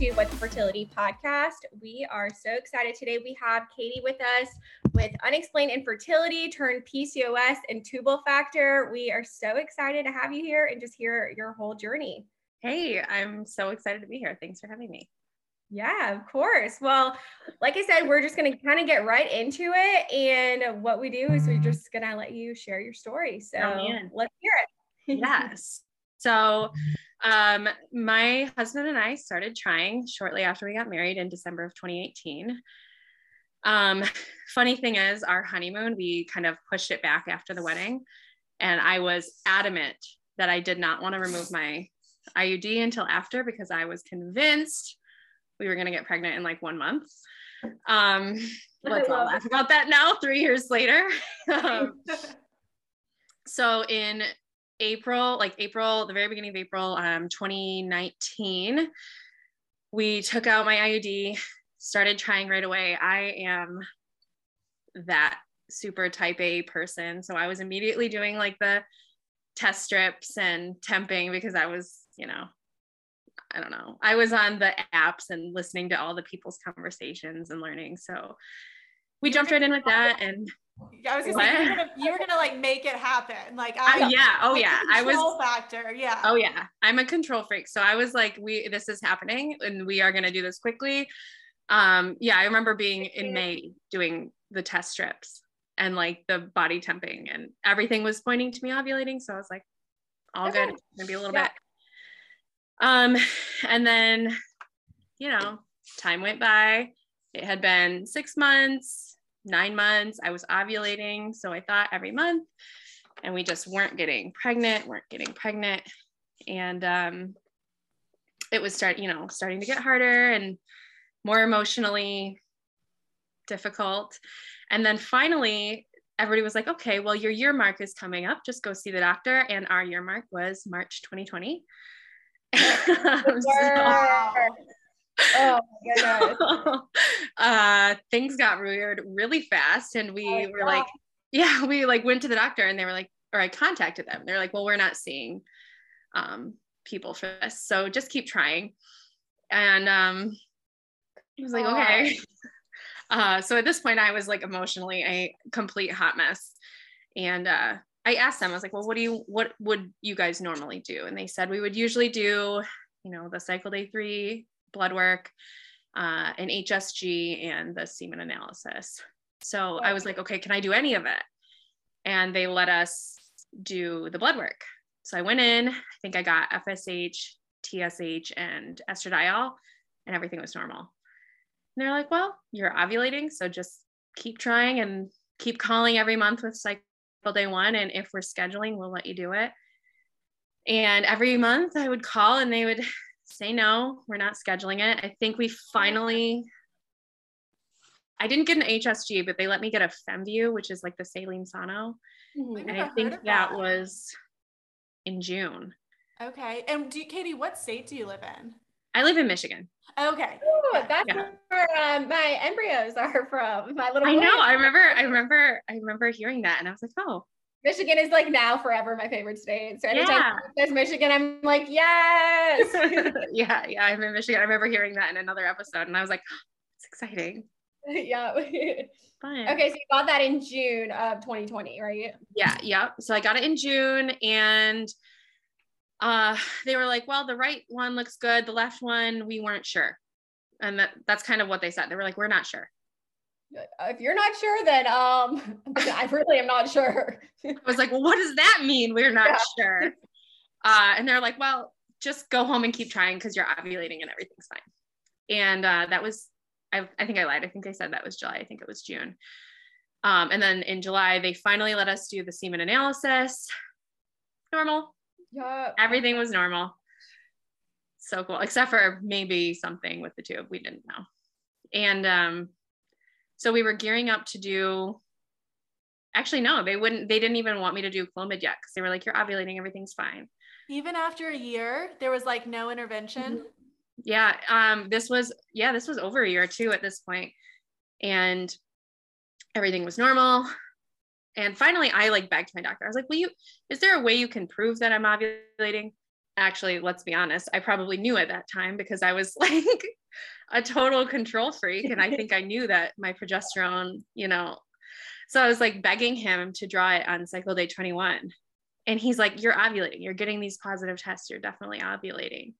to the Fertility podcast. We are so excited today. We have Kaity with us with unexplained infertility turned PCOS and tubal factor. We are so excited to have you here and just hear your whole journey. Hey, I'm so excited to be here. Thanks for having me. Yeah, of course. Well, like I said, we're just going to kind of get right into it. And what we do is we're just going to let you share your story. So oh, let's hear it. yes. So, um, my husband and I started trying shortly after we got married in December of 2018. Um, funny thing is, our honeymoon, we kind of pushed it back after the wedding. And I was adamant that I did not want to remove my IUD until after because I was convinced we were going to get pregnant in like one month. Um, let's all laugh about that now, three years later. um, so in April, like April, the very beginning of April, um, 2019, we took out my IUD, started trying right away. I am that super type A person. So I was immediately doing like the test strips and temping because I was, you know, I don't know. I was on the apps and listening to all the people's conversations and learning. So we jumped right in with that and I was gonna say you were gonna, you were gonna like make it happen. Like I, uh, yeah, oh yeah, I was factor. Yeah. Oh yeah, I'm a control freak. So I was like, we this is happening and we are gonna do this quickly. Um, yeah, I remember being in May doing the test strips and like the body temping and everything was pointing to me ovulating. So I was like, all okay. good, maybe a little yeah. bit. Um, and then, you know, time went by. It had been six months, nine months. I was ovulating. So I thought every month, and we just weren't getting pregnant, weren't getting pregnant. And um, it was start, you know, starting to get harder and more emotionally difficult. And then finally, everybody was like, okay, well, your year mark is coming up. Just go see the doctor. And our year mark was March 2020. oh my goodness. uh, things got weird really fast, and we oh, were God. like, yeah, we like went to the doctor, and they were like, or I contacted them. They're like, well, we're not seeing um, people for this, so just keep trying. And um, I was like, oh. okay. Uh, so at this point, I was like emotionally a complete hot mess, and uh, I asked them, I was like, well, what do you, what would you guys normally do? And they said we would usually do, you know, the cycle day three blood work, uh, an HSG and the semen analysis. So I was like, okay, can I do any of it? And they let us do the blood work. So I went in, I think I got FSH, TSH, and estradiol, and everything was normal. And they're like, well, you're ovulating, so just keep trying and keep calling every month with cycle day one. And if we're scheduling, we'll let you do it. And every month I would call and they would say, no, we're not scheduling it. I think we finally, I didn't get an HSG, but they let me get a FemVue, which is like the saline sono. Mm-hmm. And I think that, that was in June. Okay. And do you, Kaity, what state do you live in? I live in Michigan. Okay. Ooh, that's yeah. where um, my embryos are from. My little. I know. I remember. I remember. I remember hearing that, and I was like, oh. Michigan is like now forever my favorite state. So anytime yeah. there's Michigan, I'm like, yes. yeah, yeah. I'm in Michigan. I remember hearing that in another episode, and I was like, oh, it's exciting. yeah. Fun. Okay, so you got that in June of 2020, right? Yeah, yeah. So I got it in June, and uh, they were like, well, the right one looks good. The left one, we weren't sure. And that, that's kind of what they said. They were like, we're not sure. If you're not sure, then um, I really am not sure. I was like, well, what does that mean? We're not yeah. sure. Uh, and they're like, well, just go home and keep trying because you're ovulating and everything's fine. And uh, that was, I, I think I lied. I think they said that was July. I think it was June. Um, and then in July, they finally let us do the semen analysis. Normal, yeah. Everything was normal. So cool, except for maybe something with the tube. We didn't know. And um, so we were gearing up to do actually no they wouldn't they didn't even want me to do clomid yet because they were like you're ovulating everything's fine even after a year there was like no intervention mm-hmm. yeah um this was yeah this was over a year too at this point and everything was normal and finally, I like begged my doctor. I was like, "Will you? Is there a way you can prove that I'm ovulating?" Actually, let's be honest, I probably knew at that time because I was like a total control freak. And I think I knew that my progesterone, you know, so I was like begging him to draw it on cycle day 21. And he's like, You're ovulating, you're getting these positive tests, you're definitely ovulating.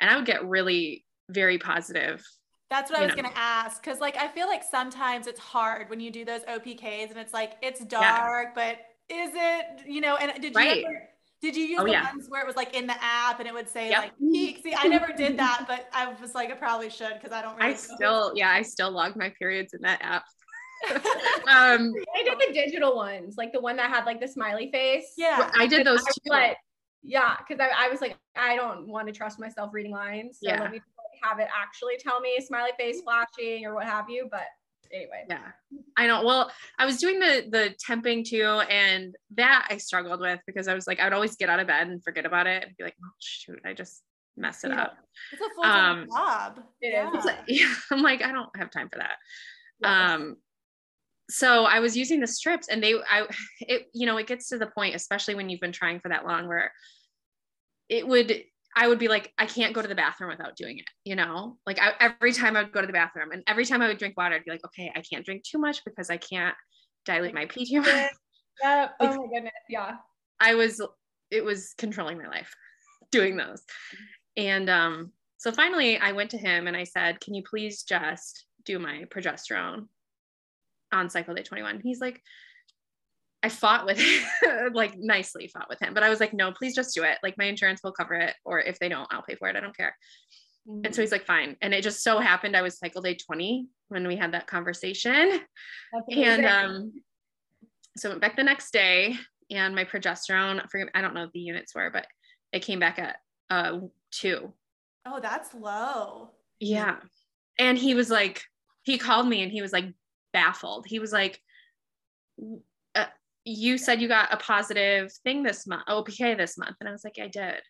And I would get really very positive. That's what I was gonna ask. Cause like I feel like sometimes it's hard when you do those OPKs and it's like it's dark, yeah. but is it, you know, and did you right. ever did you use oh, the yeah. ones where it was like in the app and it would say yep. like peak? See, I never did that, but I was like, I probably should because I don't really. I still, yeah, I still log my periods in that app. um, I did the digital ones, like the one that had like the smiley face. Yeah, I did those too. But yeah, because I, I was like, I don't want to trust myself reading lines. So yeah. let me have it actually tell me smiley face flashing or what have you. But anyway. Yeah. I know. Well, I was doing the the temping too, and that I struggled with because I was like, I would always get out of bed and forget about it and be like, oh shoot, I just mess it yeah. up. It's a full time um, job. It yeah. is. yeah. I'm like, I don't have time for that. Um so I was using the strips and they I it you know it gets to the point especially when you've been trying for that long where it would I would be like, I can't go to the bathroom without doing it, you know? Like I, every time I would go to the bathroom and every time I would drink water, I'd be like, okay, I can't drink too much because I can't dilate my pee too much. Yeah. Oh my goodness. Yeah. I was, it was controlling my life doing those. And um, so finally I went to him and I said, can you please just do my progesterone on cycle day 21? He's like, I fought with like nicely fought with him, but I was like, no, please just do it. Like my insurance will cover it, or if they don't, I'll pay for it. I don't care. Mm-hmm. And so mm. he's like, fine. And it just so happened I was cycle day 20 when we had that conversation. And um, so I went back the next day and my progesterone, for I don't know what the units were, but it came back at uh two. Oh, that's low. Yeah. And he was like, he called me and he was like baffled. He was like, you said you got a positive thing this month, OPK this month. And I was like, I did.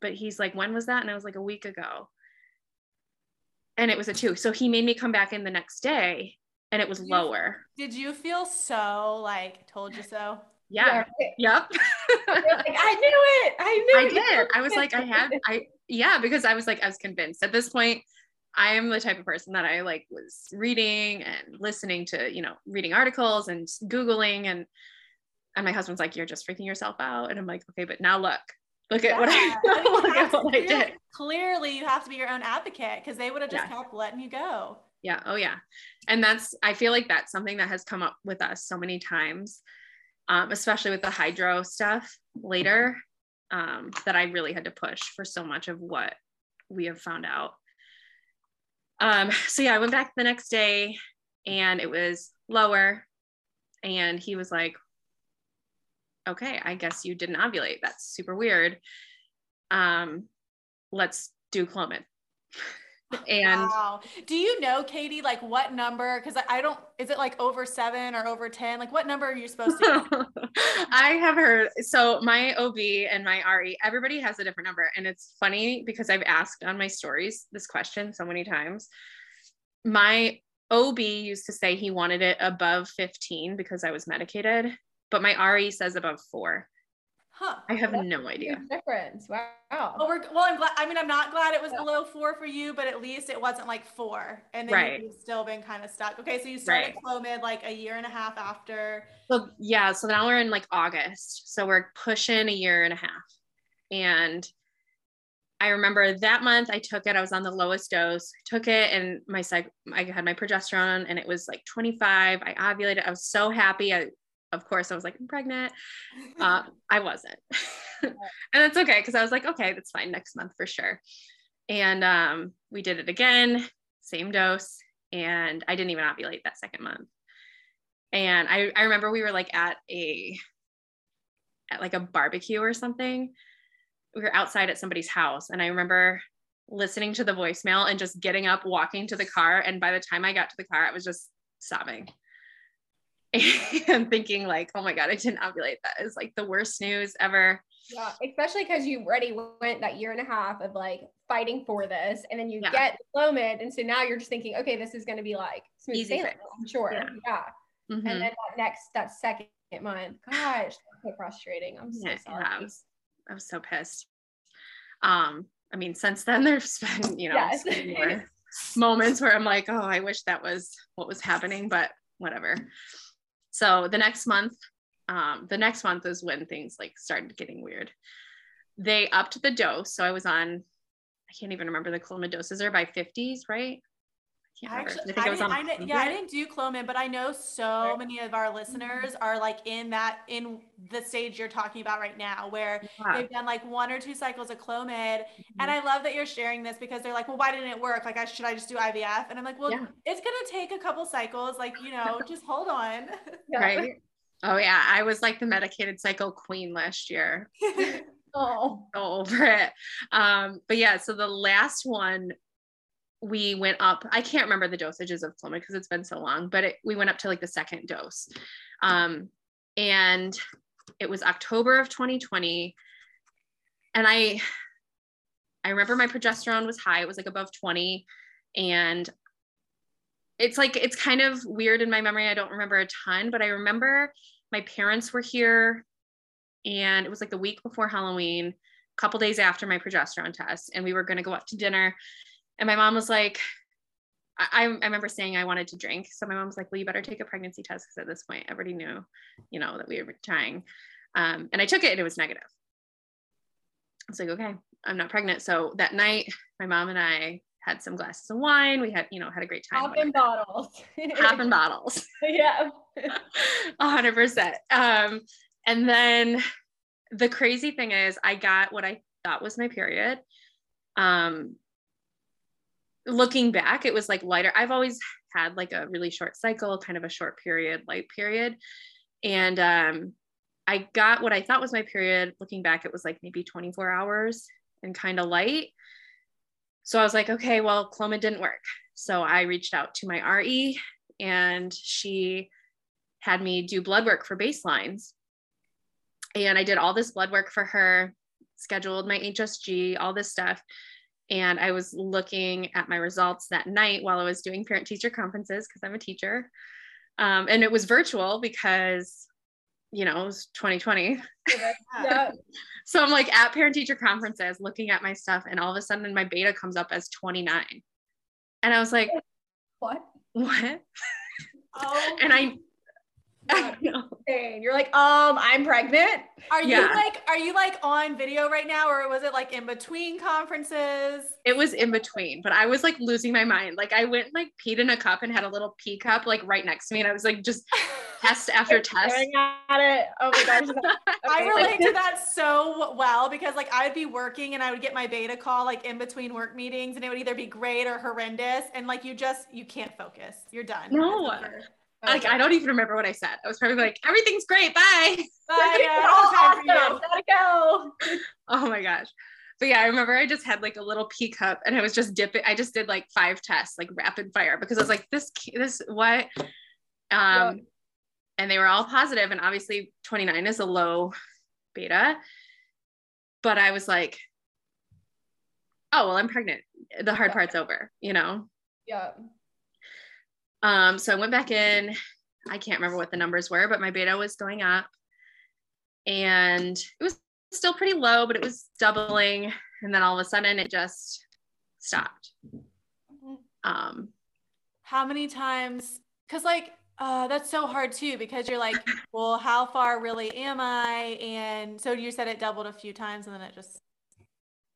But he's like, when was that? And I was like, a week ago. And it was a two. So he made me come back in the next day and it was did lower. You, did you feel so like, told you so? Yeah. yeah. Yep. like, I knew it. I knew I it. did. I was like, I had, I, yeah, because I was like, I was convinced at this point, I am the type of person that I like was reading and listening to, you know, reading articles and Googling and and my husband's like, You're just freaking yourself out. And I'm like, okay, but now look. Look yeah. at what I look at what I did. Clearly you have to be your own advocate because they would have just yeah. kept letting you go. Yeah. Oh yeah. And that's I feel like that's something that has come up with us so many times. Um, especially with the hydro stuff later, um, that I really had to push for so much of what we have found out. Um, so yeah, I went back the next day and it was lower. And he was like, okay, I guess you didn't ovulate. That's super weird. Um, let's do Clomid. and wow. do you know Kaity like what number? Because I, don't is it like over seven or over 10 like what number are you supposed to i have heard so my ob and my re everybody has a different number. And it's funny because i've asked on my stories this question so many times. My ob used to say he wanted it above 15 because i was medicated but my re says above four Huh. I have That's no idea. Difference. Wow. Well, we're well. I'm glad. I mean, I'm not glad it was yeah. below four for you, but at least it wasn't like four, and then right. you've still been kind of stuck. Okay, so you started right. Clomid like a year and a half after. So yeah, so now we're in like August, so we're pushing a year and a half, and I remember that month I took it. I was on the lowest dose. Took it, and my psych. I had my progesterone, and it was like 25. I ovulated. I was so happy. I of course I was like, I'm pregnant. Uh, I wasn't. and that's okay because I was like, okay, that's fine next month for sure. And um, we did it again, same dose. And I didn't even ovulate that second month. And I, I remember we were like at a at like a barbecue or something. We were outside at somebody's house. And I remember listening to the voicemail and just getting up, walking to the car. And by the time I got to the car, I was just sobbing and thinking like, oh my God, I didn't ovulate. That is like the worst news ever. Yeah, especially because you already went that year and a half of like fighting for this, and then you yeah. get Clomid, and so now you're just thinking, okay, this is going to be like smooth Easy sailing. I'm sure. Yeah. yeah. Mm-hmm. And then that next, that second month, gosh, so frustrating. I'm so yeah, sorry. I was, I was so pissed. Um, I mean, since then there's been, you know, yes. moments where I'm like, oh, I wish that was what was happening, but whatever. So the next month, um, the next month is when things like started getting weird. They upped the dose. So I was on, I can't even remember the Clomid doses are by 50s, right? I, actually, I, I, didn't, I didn't, yeah, I didn't do Clomid, but I know so many of our listeners are like in that in the stage you're talking about right now, where yeah. they've done like one or two cycles of Clomid, mm-hmm. and I love that you're sharing this because they're like, well, why didn't it work? Like, I should I just do IVF? And I'm like, well, yeah. it's gonna take a couple cycles, like you know, just hold on. Right. Oh yeah, I was like the medicated cycle queen last year. oh, over it. Um, but yeah, so the last one we went up i can't remember the dosages of Clomid because it's been so long but it, we went up to like the second dose. Um, and it was october of 2020 and i i remember my progesterone was high it was like above 20 and it's like it's kind of weird in my memory i don't remember a ton but i remember my parents were here and it was like the week before halloween a couple days after my progesterone test and we were going to go up to dinner and my mom was like, I, I remember saying I wanted to drink. So my mom was like, well, you better take a pregnancy test because at this point I already knew, you know, that we were trying. Um, and I took it and it was negative. I was like, okay, I'm not pregnant. So that night, my mom and I had some glasses of wine. We had, you know, had a great time. Popping bottles. Popping bottles. Yeah. A hundred percent. Um, and then the crazy thing is I got what I thought was my period. Um, looking back, it was like lighter. I've always had like a really short cycle, kind of a short period, light period. And um, I got what I thought was my period. Looking back, it was like maybe 24 hours and kind of light. So I was like, okay, well, Clomid didn't work. So I reached out to my RE and she had me do blood work for baselines. And I did all this blood work for her, scheduled my HSG, all this stuff. And I was looking at my results that night while I was doing parent teacher conferences because I'm a teacher. Um, and it was virtual because, you know, it was 2020. Yeah. so I'm like at parent teacher conferences looking at my stuff, and all of a sudden my beta comes up as 29. And I was like, What? What? Oh. and I You're like, um, I'm pregnant. Are you yeah. like, are you like on video right now, or was it like in between conferences? It was in between, but I was like losing my mind. Like I went like peed in a cup and had a little pee cup like right next to me, and I was like just test after test. At it. Oh my gosh. Okay. I relate to that so well because like I'd be working and I would get my beta call like in between work meetings, and it would either be great or horrendous, and like you just you can't focus. You're done. No. Like I don't even remember what I said. I was probably like, "Everything's great, bye." Bye. Yeah, awesome. Gotta go. Oh my gosh. But yeah, I remember I just had like a little pee cup and I was just dipping. I just did like five tests, like rapid fire, because I was like, "This, this, what?" Um, yeah. and they were all positive, and obviously 29 is a low beta. But I was like, "Oh well, I'm pregnant. The hard part's over," you know. Yeah. Um, so I went back in. I can't remember what the numbers were, but my beta was going up and it was still pretty low, but it was doubling. And then all of a sudden it just stopped. Um, how many times? Because, like, uh, that's so hard too, because you're like, well, how far really am I? And so you said it doubled a few times and then it just.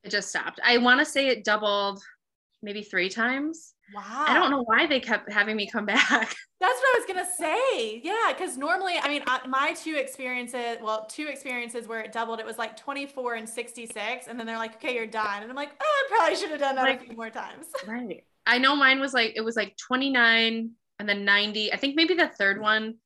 It just stopped. I want to say it doubled maybe three times. Wow. I don't know why they kept having me come back. That's what I was going to say. Yeah. Cause normally, I mean, uh, my two experiences, well, two experiences where it doubled, it was like 24 and 66. And then they're like, okay, you're done. And I'm like, oh, I probably should have done that like, a few more times. Right. I know mine was like, it was like 29 and then 90. I think maybe the third one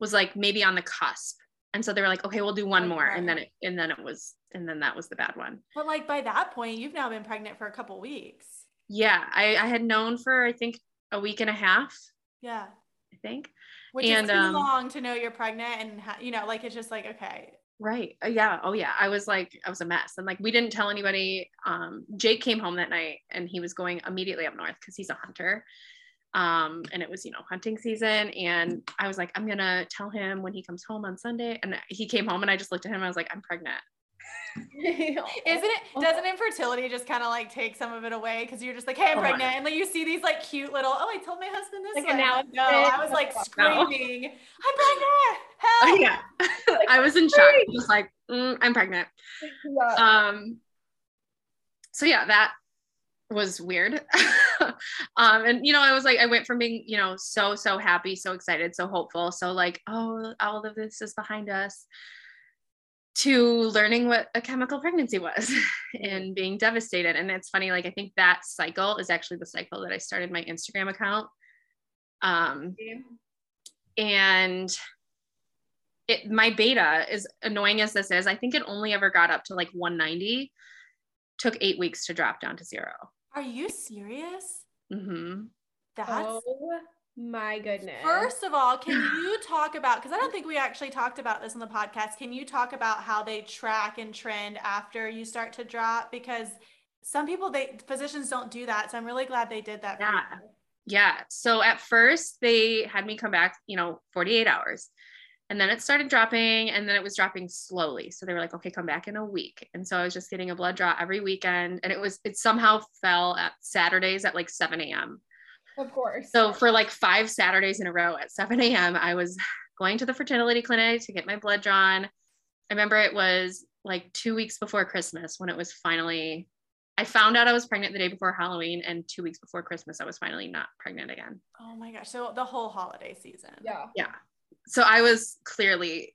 was like maybe on the cusp. And so they were like, okay, we'll do one okay. more. And then it, and then it was, and then that was the bad one. But like by that point, you've now been pregnant for a couple weeks yeah, I, I had known for I think a week and a half. Yeah. I think. Which and, is too um, long to know you're pregnant and ha- you know, like it's just like okay. Right. Uh, yeah. Oh yeah. I was like, I was a mess. And like we didn't tell anybody. Um, Jake came home that night and he was going immediately up north because he's a hunter. Um, and it was, you know, hunting season. And I was like, I'm gonna tell him when he comes home on Sunday. And he came home and I just looked at him. I was like, I'm pregnant. Isn't it? Doesn't infertility just kind of like take some of it away? Because you're just like, hey, I'm oh pregnant, and like you see these like cute little. Oh, I told my husband this. Like now, no, I was like screaming. I'm pregnant. Help! Oh, yeah, I was in shock. Just like, mm, I'm pregnant. Yeah. Um. So yeah, that was weird. um, and you know, I was like, I went from being, you know, so so happy, so excited, so hopeful, so like, oh, all of this is behind us to learning what a chemical pregnancy was and being devastated. And it's funny, like I think that cycle is actually the cycle that I started my Instagram account. Um, and it my beta is annoying as this is, I think it only ever got up to like 190. Took eight weeks to drop down to zero. Are you serious? Mm-hmm. That's oh my goodness. First of all, can you talk about because I don't think we actually talked about this on the podcast. Can you talk about how they track and trend after you start to drop? Because some people they physicians don't do that. So I'm really glad they did that. Yeah. Yeah. So at first they had me come back, you know, 48 hours. And then it started dropping and then it was dropping slowly. So they were like, okay, come back in a week. And so I was just getting a blood draw every weekend. And it was, it somehow fell at Saturdays at like 7 a.m. Of course. So for like five Saturdays in a row at 7 a.m., I was going to the fertility clinic to get my blood drawn. I remember it was like two weeks before Christmas when it was finally, I found out I was pregnant the day before Halloween, and two weeks before Christmas, I was finally not pregnant again. Oh my gosh. So the whole holiday season. Yeah. Yeah. So I was clearly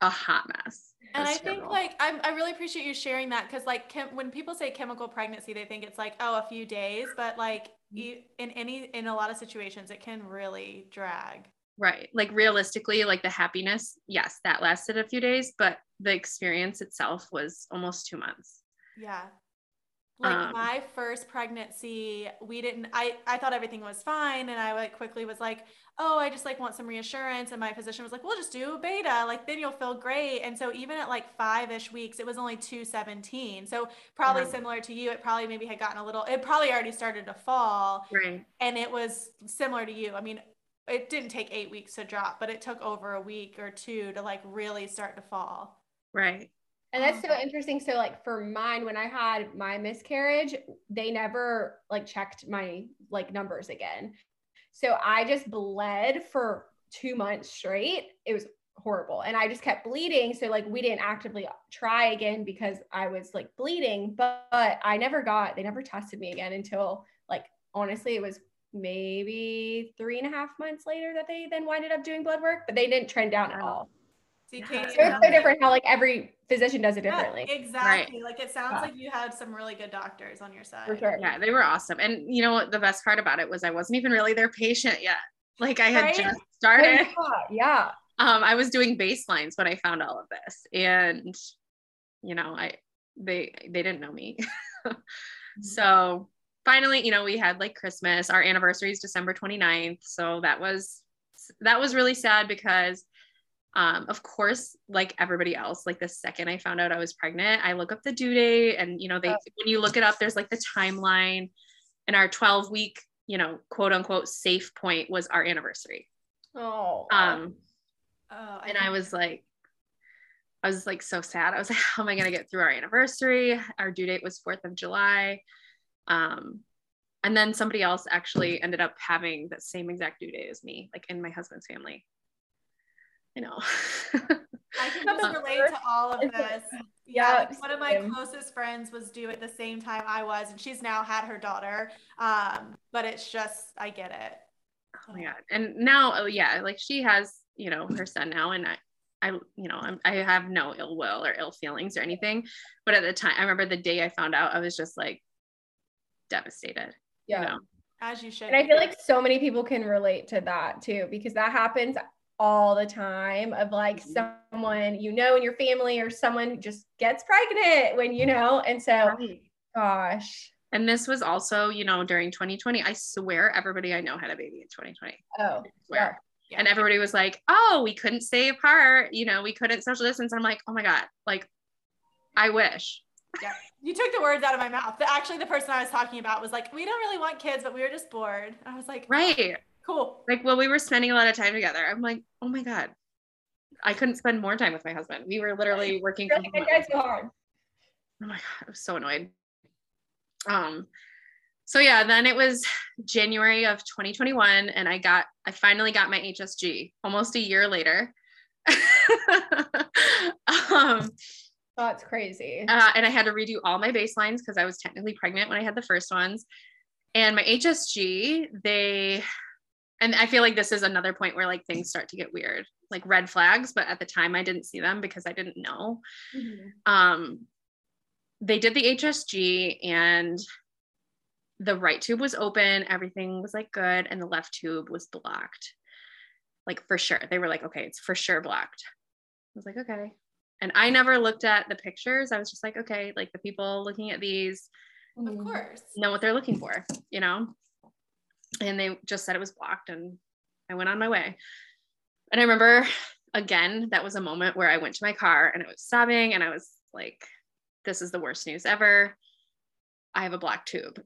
a hot mess. And I think like I'm, I really appreciate you sharing that because like chem- when people say chemical pregnancy, they think it's like oh a few days, but like mm-hmm. you, in any in a lot of situations it can really drag. Right. Like realistically like the happiness yes that lasted a few days but the experience itself was almost two months. Yeah like um, my first pregnancy we didn't i i thought everything was fine and i like quickly was like oh i just like want some reassurance and my physician was like we'll just do beta like then you'll feel great. And so even at like five-ish weeks it was only 217 so probably yeah. similar to you it probably maybe had gotten a little it probably already started to fall right. and it was similar to you. I mean it didn't take eight weeks to drop but it took over a week or two to like really start to fall. Right and that's so oh. interesting. So like for mine, when I had my miscarriage, they never like checked my like numbers again. So I just bled for two months straight. It was horrible. And I just kept bleeding. So like we didn't actively try again because I was like bleeding, but, but I never got, they never tested me again until like honestly, it was maybe three and a half months later that they then winded up doing blood work, but they didn't trend down at all. See, Kaity, so it's so different how like every physician does it differently. Yeah, exactly. Right. Like it sounds yeah. like you had some really good doctors on your side. For sure. Yeah, they were awesome. And you know what the best part about it was I wasn't even really their patient yet. Like I had right? just started. Yeah. Um, I was doing baselines when I found all of this. And you know, I they they didn't know me. Mm-hmm. so finally, you know, we had like Christmas. Our anniversary is December 29th. So that was that was really sad because um, of course, like everybody else, like the second I found out I was pregnant, I look up the due date and, you know, they, oh. when you look it up, there's like the timeline and our 12 week, you know, quote unquote safe point was our anniversary. Oh, um, oh, and I was like, I was like so sad. I was like, how am I going to get through our anniversary? Our due date was 4th of July. Um, and then somebody else actually ended up having the same exact due date as me, like in my husband's family. I know. I can just relate to all of this. Yeah, like one of my closest friends was due at the same time I was, and she's now had her daughter. Um, but it's just, I get it. Oh my god! And now, oh yeah, like she has, you know, her son now, and I, I, you know, I'm, I have no ill will or ill feelings or anything. But at the time, I remember the day I found out, I was just like devastated. Yeah. You know? As you should. And I feel like so many people can relate to that too, because that happens all the time of like mm-hmm. someone you know in your family or someone who just gets pregnant when you know and so right. gosh. And this was also you know during 2020 i swear everybody i know had a baby in 2020 oh yeah. yeah. and everybody was like oh we couldn't stay apart you know we couldn't social distance. I'm like oh my god like i wish. Yeah. You took the words out of my mouth. Actually the person i was talking about was like we don't really want kids but we were just bored. I was like right Cool. Like, well, we were spending a lot of time together. I'm like, oh my God. I couldn't spend more time with my husband. We were literally working from home. so hard. Oh my god, I was so annoyed. Um, so yeah, then it was January of 2021, and I got I finally got my HSG almost a year later. um, that's crazy. Uh, and I had to redo all my baselines because I was technically pregnant when I had the first ones. And my HSG, they, and I feel like this is another point where like things start to get weird, like red flags. But at the time, I didn't see them because I didn't know. Mm-hmm. Um, they did the HSG and the right tube was open, everything was like good, and the left tube was blocked. Like for sure. They were like, okay, it's for sure blocked. I was like, okay. And I never looked at the pictures. I was just like, okay, like the people looking at these of course know what they're looking for, you know? And they just said it was blocked and I went on my way. And I remember again, that was a moment where I went to my car and I was sobbing and I was like, this is the worst news ever. I have a black tube.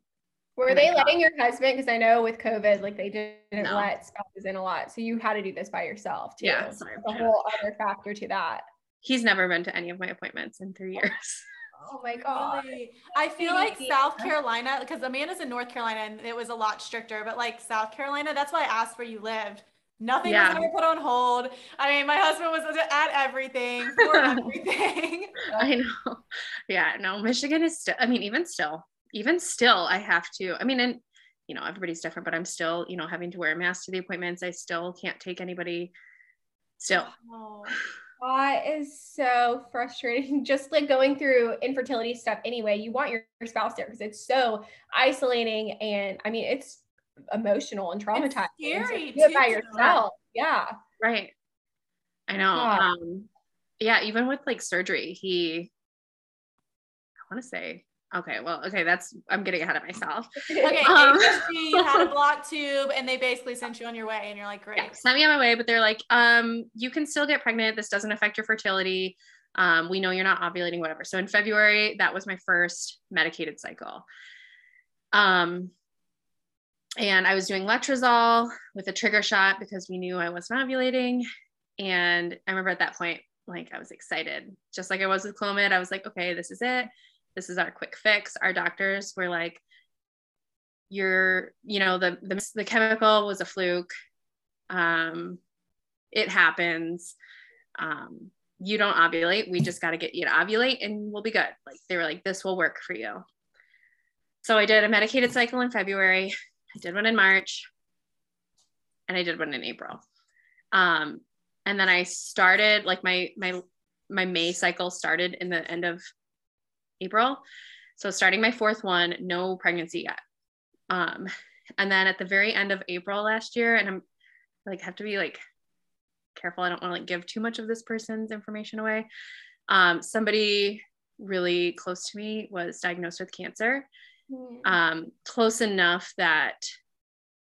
Were oh they letting your husband? Because I know with COVID, like they didn't no. let spouses in a lot. So you had to do this by yourself too. Yeah. Sorry. A whole other factor to that. He's never been to any of my appointments in three years. Oh my god. Really? I feel like South Carolina, because Amanda's in North Carolina and it was a lot stricter, but like South Carolina, that's why I asked where you lived. Nothing yeah. was ever put on hold. I mean, my husband was at everything for everything. I know. Yeah, no, Michigan is still, I mean, even still, even still, I have to, I mean, and you know, everybody's different, but I'm still, you know, having to wear a mask to the appointments. I still can't take anybody still. Oh. That is so frustrating. Just like going through infertility stuff anyway, you want your, your spouse there because it's so isolating and I mean it's emotional and traumatizing. It's scary. So do it by yourself. Yeah. Right. I know. Yeah. Um yeah, even with like surgery, he I want to say Okay, well, okay, that's I'm getting ahead of myself. okay, um, you had a block tube, and they basically sent you on your way, and you're like, great. Yeah, sent me on my way, but they're like, um, you can still get pregnant. This doesn't affect your fertility. Um, we know you're not ovulating, whatever. So in February, that was my first medicated cycle. Um, and I was doing letrozole with a trigger shot because we knew I wasn't ovulating. And I remember at that point, like I was excited, just like I was with Clomid. I was like, okay, this is it this is our quick fix. Our doctors were like you're you know the the, the chemical was a fluke. Um it happens. Um you don't ovulate. We just got to get you to ovulate and we'll be good. Like they were like this will work for you. So i did a medicated cycle in february. I did one in march and i did one in april. Um and then i started like my my my may cycle started in the end of April. So starting my fourth one, no pregnancy yet. Um, and then at the very end of April last year, and I'm like have to be like careful. I don't want to like give too much of this person's information away. Um, somebody really close to me was diagnosed with cancer. Mm. Um, close enough that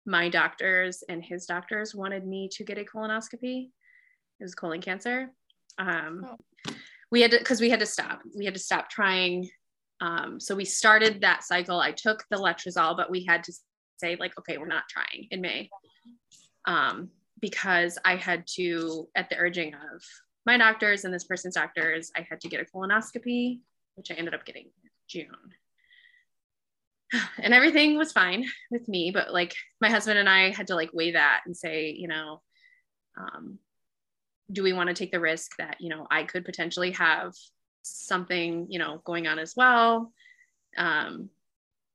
my doctors and his doctors wanted me to get a colonoscopy. It was colon cancer. Um, oh we had to because we had to stop we had to stop trying um, so we started that cycle. I took the letrozole but we had to say like okay we're not trying in may. Um, because i had to at the urging of my doctors and this person's doctors i had to get a colonoscopy which i ended up getting june. And everything was fine with me but like my husband and i had to like weigh that and say you know um, do we want to take the risk that you know i could potentially have something you know going on as well? Um,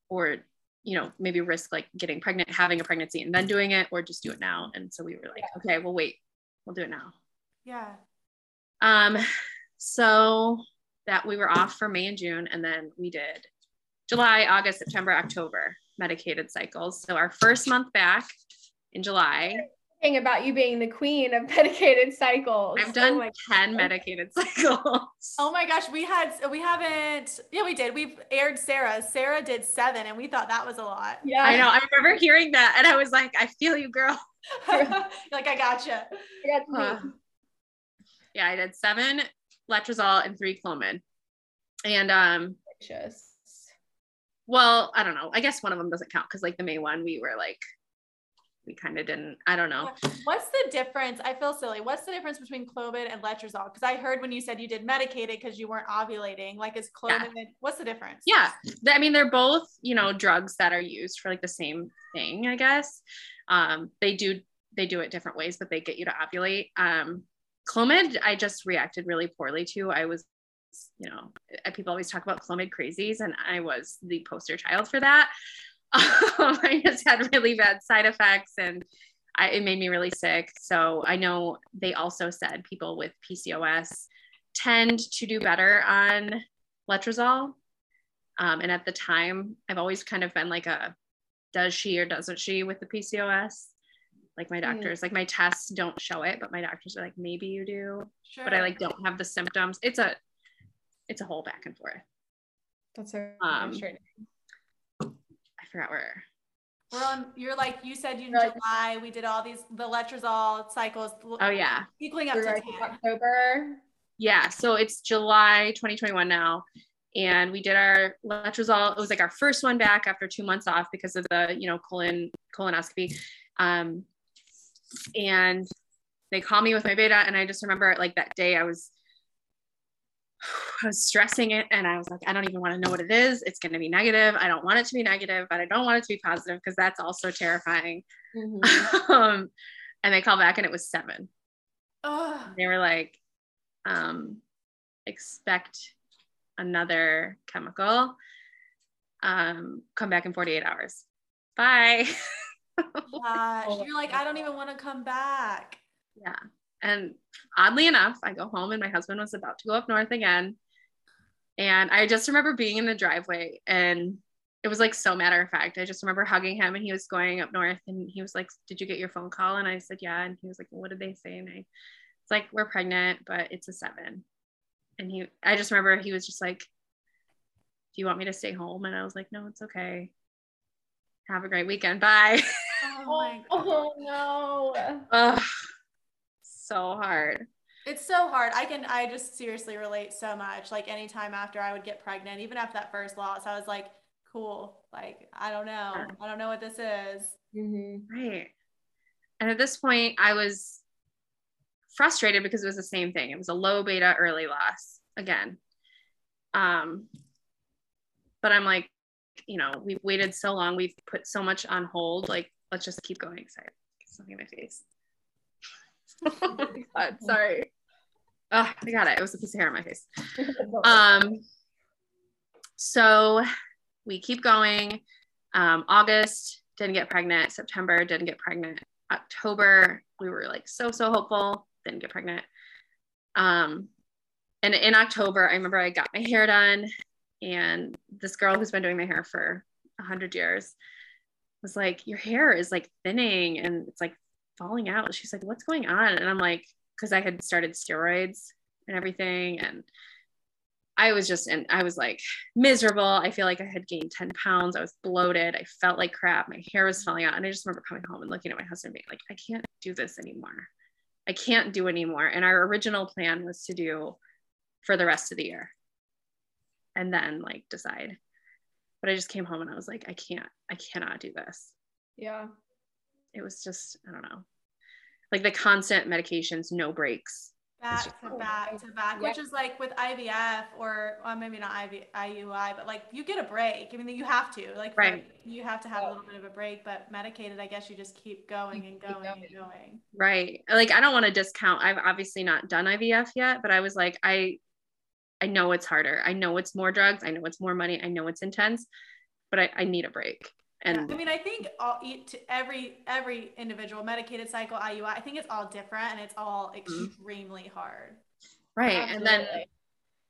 or you know maybe risk like getting pregnant having a pregnancy and then doing it or just do it now? And so we were like okay we'll wait we'll do it now. Yeah. Um so that we were off for may and june and then we did july august september october medicated cycles. So our first month back in july thing about you being the queen of medicated cycles. I've done oh 10 medicated cycles. Oh my gosh, we had we haven't yeah, we did. We've aired Sarah. Sarah did 7 and we thought that was a lot. Yeah. I know. I remember hearing that and I was like, I feel you, girl. like I gotcha. Uh, yeah, I did 7 letrozole and 3 clomid. And um well, I don't know. I guess one of them doesn't count cuz like the May one we were like we kind of didn't. I don't know. What's the difference? I feel silly. What's the difference between Clomid and Letrozole? Because I heard when you said you did medicated because you weren't ovulating. Like, is Clomid? Yeah. What's the difference? Yeah, I mean they're both you know drugs that are used for like the same thing. I guess um, they do they do it different ways, but they get you to ovulate. Um, Clomid, I just reacted really poorly to. I was you know, people always talk about Clomid crazies, and I was the poster child for that. I just had really bad side effects and I, it made me really sick. So I know they also said people with PCOS tend to do better on letrozole. Um, and at the time, I've always kind of been like a does she or doesn't she with the PCOS? Like my hmm. doctors, mm. like my tests don't show it, but my doctors are like, maybe you do, sure. but I like don't have the symptoms. It's a, it's a whole back and forth. That's so um, forgot where. We're on. You're like you said. You in July. We did all these the letrozole cycles. Oh yeah. Equaling up to October. Yeah. So it's July 2021 now, and we did our letrozole. It was like our first one back after two months off because of the you know colon colonoscopy, um, and they called me with my beta, and I just remember like that day I was I was stressing it and I was like, I don't even want to know what it is. It's going to be negative. I don't want it to be negative, but I don't want it to be positive because that's also terrifying. Mm-hmm. um, and they called back and it was seven. Oh. They were like, um, expect another chemical. Um, come back in 48 hours. Bye. Gosh, you're like, I don't even want to come back. Yeah. And oddly enough, I go home and my husband was about to go up north again. And I just remember being in the driveway and it was like so matter of fact. I just remember hugging him and he was going up north and he was like, Did you get your phone call? And I said, Yeah. And he was like, well, What did they say? And I, it's like, We're pregnant, but it's a seven. And he, I just remember he was just like, Do you want me to stay home? And I was like, No, it's okay. Have a great weekend. Bye. Oh, my God. oh no. Ugh so hard. It's so hard. I can I just seriously relate so much. Like anytime after I would get pregnant, even after that first loss, I was like, cool. Like, I don't know. I don't know what this is. Mm-hmm. Right. And at this point, I was frustrated because it was the same thing. It was a low beta early loss again. Um, but I'm like, you know, we've waited so long, we've put so much on hold. Like, let's just keep going. Sorry, something in my face oh God, sorry. Oh, I got it. It was a piece of hair on my face. Um, so we keep going. Um, August didn't get pregnant. September didn't get pregnant. October we were like so so hopeful. Didn't get pregnant. Um, and in October, I remember I got my hair done, and this girl who's been doing my hair for a hundred years was like, "Your hair is like thinning, and it's like falling out. She's like, what's going on? And I'm like, because I had started steroids and everything. And I was just, and I was like miserable. I feel like I had gained 10 pounds. I was bloated. I felt like crap. My hair was falling out. And I just remember coming home and looking at my husband being like, I can't do this anymore. I can't do anymore. And our original plan was to do for the rest of the year and then like decide. But I just came home and I was like, I can't, I cannot do this. Yeah it was just I don't know, like the constant medications, no breaks. Back to back to back, which is like with IVF or well, maybe not IV, IUI, but like you get a break. I mean, you have to like right. you have to have a little bit of a break. But medicated, I guess you just keep going and going, going. and going. Right. Like I don't want to discount. I've obviously not done IVF yet, but I was like, I, I know it's harder. I know it's more drugs. I know it's more money. I know it's intense, but I, I need a break. And yeah, I mean, I think all every every individual medicated cycle IUI, I think it's all different and it's all mm-hmm. extremely mm-hmm. hard. Right. Absolutely. And then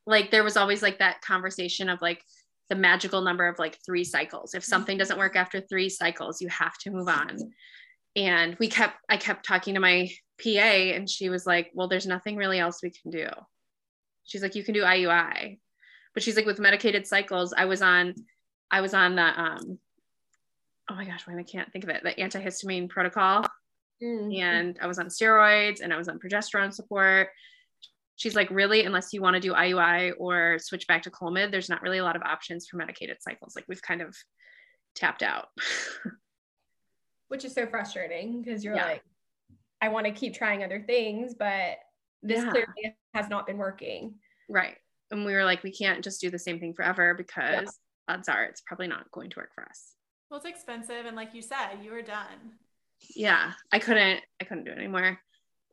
like there was always like that conversation of like the magical number of like three cycles. If something doesn't work after three cycles, you have to move on. And we kept I kept talking to my PA and she was like, "Well, there's nothing really else we can do." She's like, "You can do IUI." But she's like with medicated cycles, I was on I was on the um oh my gosh, why I can't think of it, the antihistamine protocol. Mm-hmm. And I was on steroids and I was on progesterone support. She's like, really, unless you want to do IUI or switch back to Clomid, there's not really a lot of options for medicated cycles. Like we've kind of tapped out. which is so frustrating because you're yeah. like, I want to keep trying other things, but this yeah. clearly has not been working. Right. And we were like, we can't just do the same thing forever because yeah. odds are it's probably not going to work for us. Well, it's expensive. And like you said, you were done. Yeah. I couldn't, I couldn't do it anymore.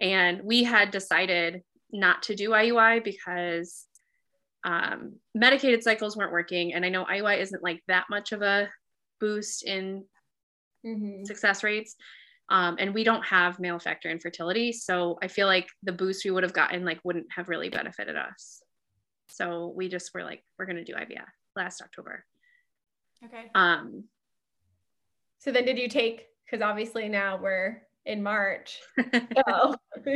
And we had decided not to do IUI because um, medicated cycles weren't working. And I know IUI isn't like that much of a boost in mm-hmm. success rates. Um, and we don't have male factor infertility. So I feel like the boost we would have gotten like wouldn't have really benefited us. So we just were like, we're going to do IVF last October. Okay. Um, so then did you take, cause obviously now we're in March. so,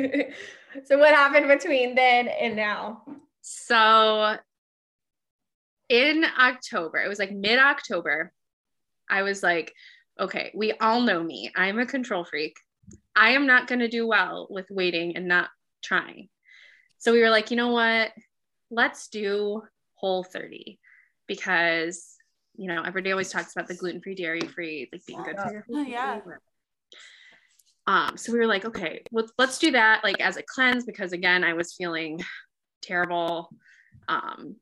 so what happened between then and now? So in October, it was like mid October, I was like, okay, we all know me. I'm a control freak. I am not going to do well with waiting and not trying. So we were like, you know what? Let's do whole 30 because, you know, everybody always talks about the gluten free, dairy free, like being good for your oh, yeah. Um, so we were like, okay, let's let's do that like as a cleanse because again, I was feeling terrible. Um,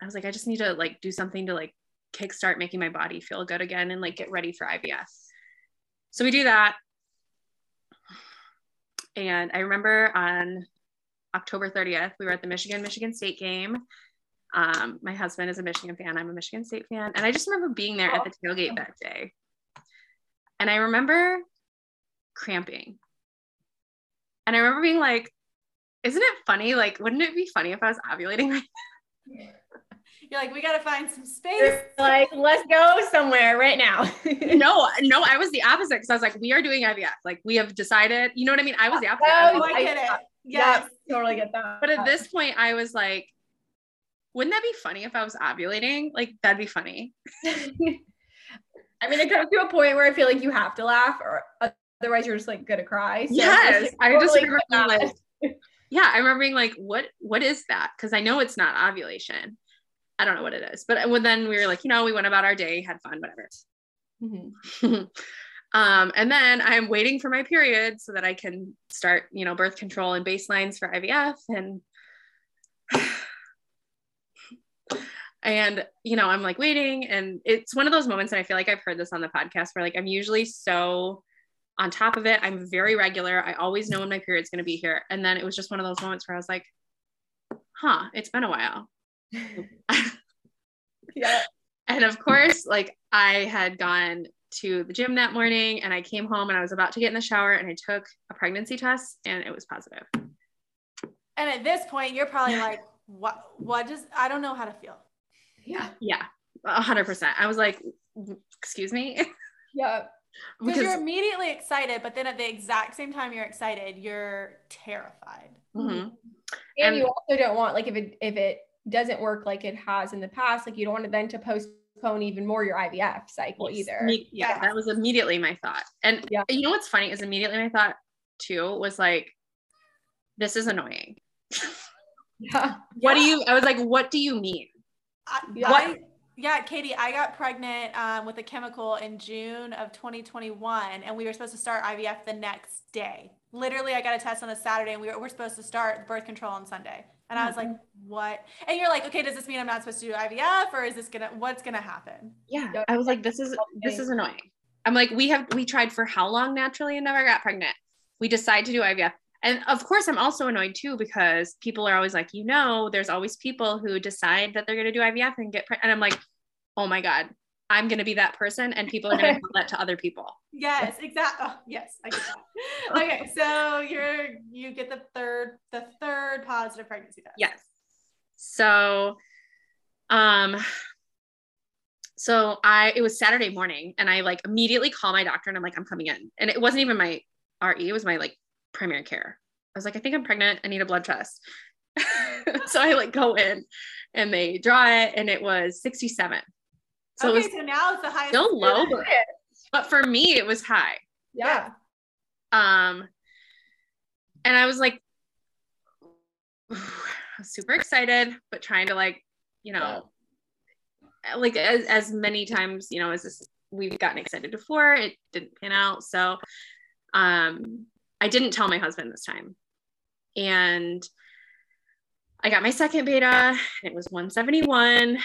I was like, I just need to like do something to like kickstart making my body feel good again and like get ready for IVF. So we do that. And I remember on October 30th, we were at the Michigan Michigan State game. Um, my husband is a Michigan fan. I'm a Michigan State fan. And I just remember being there at the tailgate that day. And I remember cramping. And I remember being like, isn't it funny? Like, wouldn't it be funny if I was ovulating right now? You're like, we got to find some space. like, let's go somewhere right now. no, no, I was the opposite because I was like, we are doing IVF. Like, we have decided, you know what I mean? I was the opposite. Oh, I, I get it. Yes, yeah, totally get that. But at this point, I was like, wouldn't that be funny if I was ovulating? Like, that'd be funny. I mean, it comes to a point where I feel like you have to laugh, or otherwise you're just like gonna cry. So yes, like, I just remember like, yeah, I remember being like, what, what is that? Because I know it's not ovulation. I don't know what it is. But then we were like, you know, we went about our day, had fun, whatever. Mm-hmm. um, and then I'm waiting for my period so that I can start, you know, birth control and baselines for IVF. And and you know, I'm like waiting, and it's one of those moments, and I feel like I've heard this on the podcast where like I'm usually so on top of it. I'm very regular. I always know when my period's going to be here. And then it was just one of those moments where I was like, huh, it's been a while. yeah. And of course, like I had gone to the gym that morning and I came home and I was about to get in the shower and I took a pregnancy test and it was positive. And at this point, you're probably like, what, what does, I don't know how to feel. Yeah. Yeah. A hundred percent. I was like, excuse me. Yeah. Because you're immediately excited, but then at the exact same time you're excited, you're terrified. Mm-hmm. And, and you also don't want like if it if it doesn't work like it has in the past, like you don't want to then to postpone even more your IVF cycle yes. either. Me- yeah, yeah, that was immediately my thought. And yeah. you know what's funny is immediately my thought too was like, this is annoying. yeah. What do you? I was like, what do you mean? I, what? Yeah, Kaity, I got pregnant um, with a chemical in June of 2021, and we were supposed to start IVF the next day. Literally, I got a test on a Saturday, and we were, we're supposed to start birth control on Sunday. And I was like, mm-hmm. what? And you're like, okay, does this mean I'm not supposed to do IVF, or is this gonna, what's gonna happen? Yeah, I was like, this is this is annoying. I'm like, we have we tried for how long naturally and never got pregnant. We decide to do IVF. And of course, I'm also annoyed too because people are always like, you know, there's always people who decide that they're going to do IVF and get pregnant. And I'm like, oh my God, I'm going to be that person and people are going to tell that to other people. Yes, exactly. Oh, yes, I get that. okay, so you're you get the third the third positive pregnancy test. Yes. So um so I it was Saturday morning and I like immediately call my doctor and I'm like I'm coming in. And it wasn't even my RE, it was my like primary care. I was like I think I'm pregnant, I need a blood test. so I like go in and they draw it and it was 67. So okay, so now it's the highest. Still low, but, but for me it was high. Yeah. Um, and I was like, super excited, but trying to like, you know, yeah. like as, as many times, you know, as this we've gotten excited before. It didn't pan out. So um, I didn't tell my husband this time. And I got my second beta. And it was 171.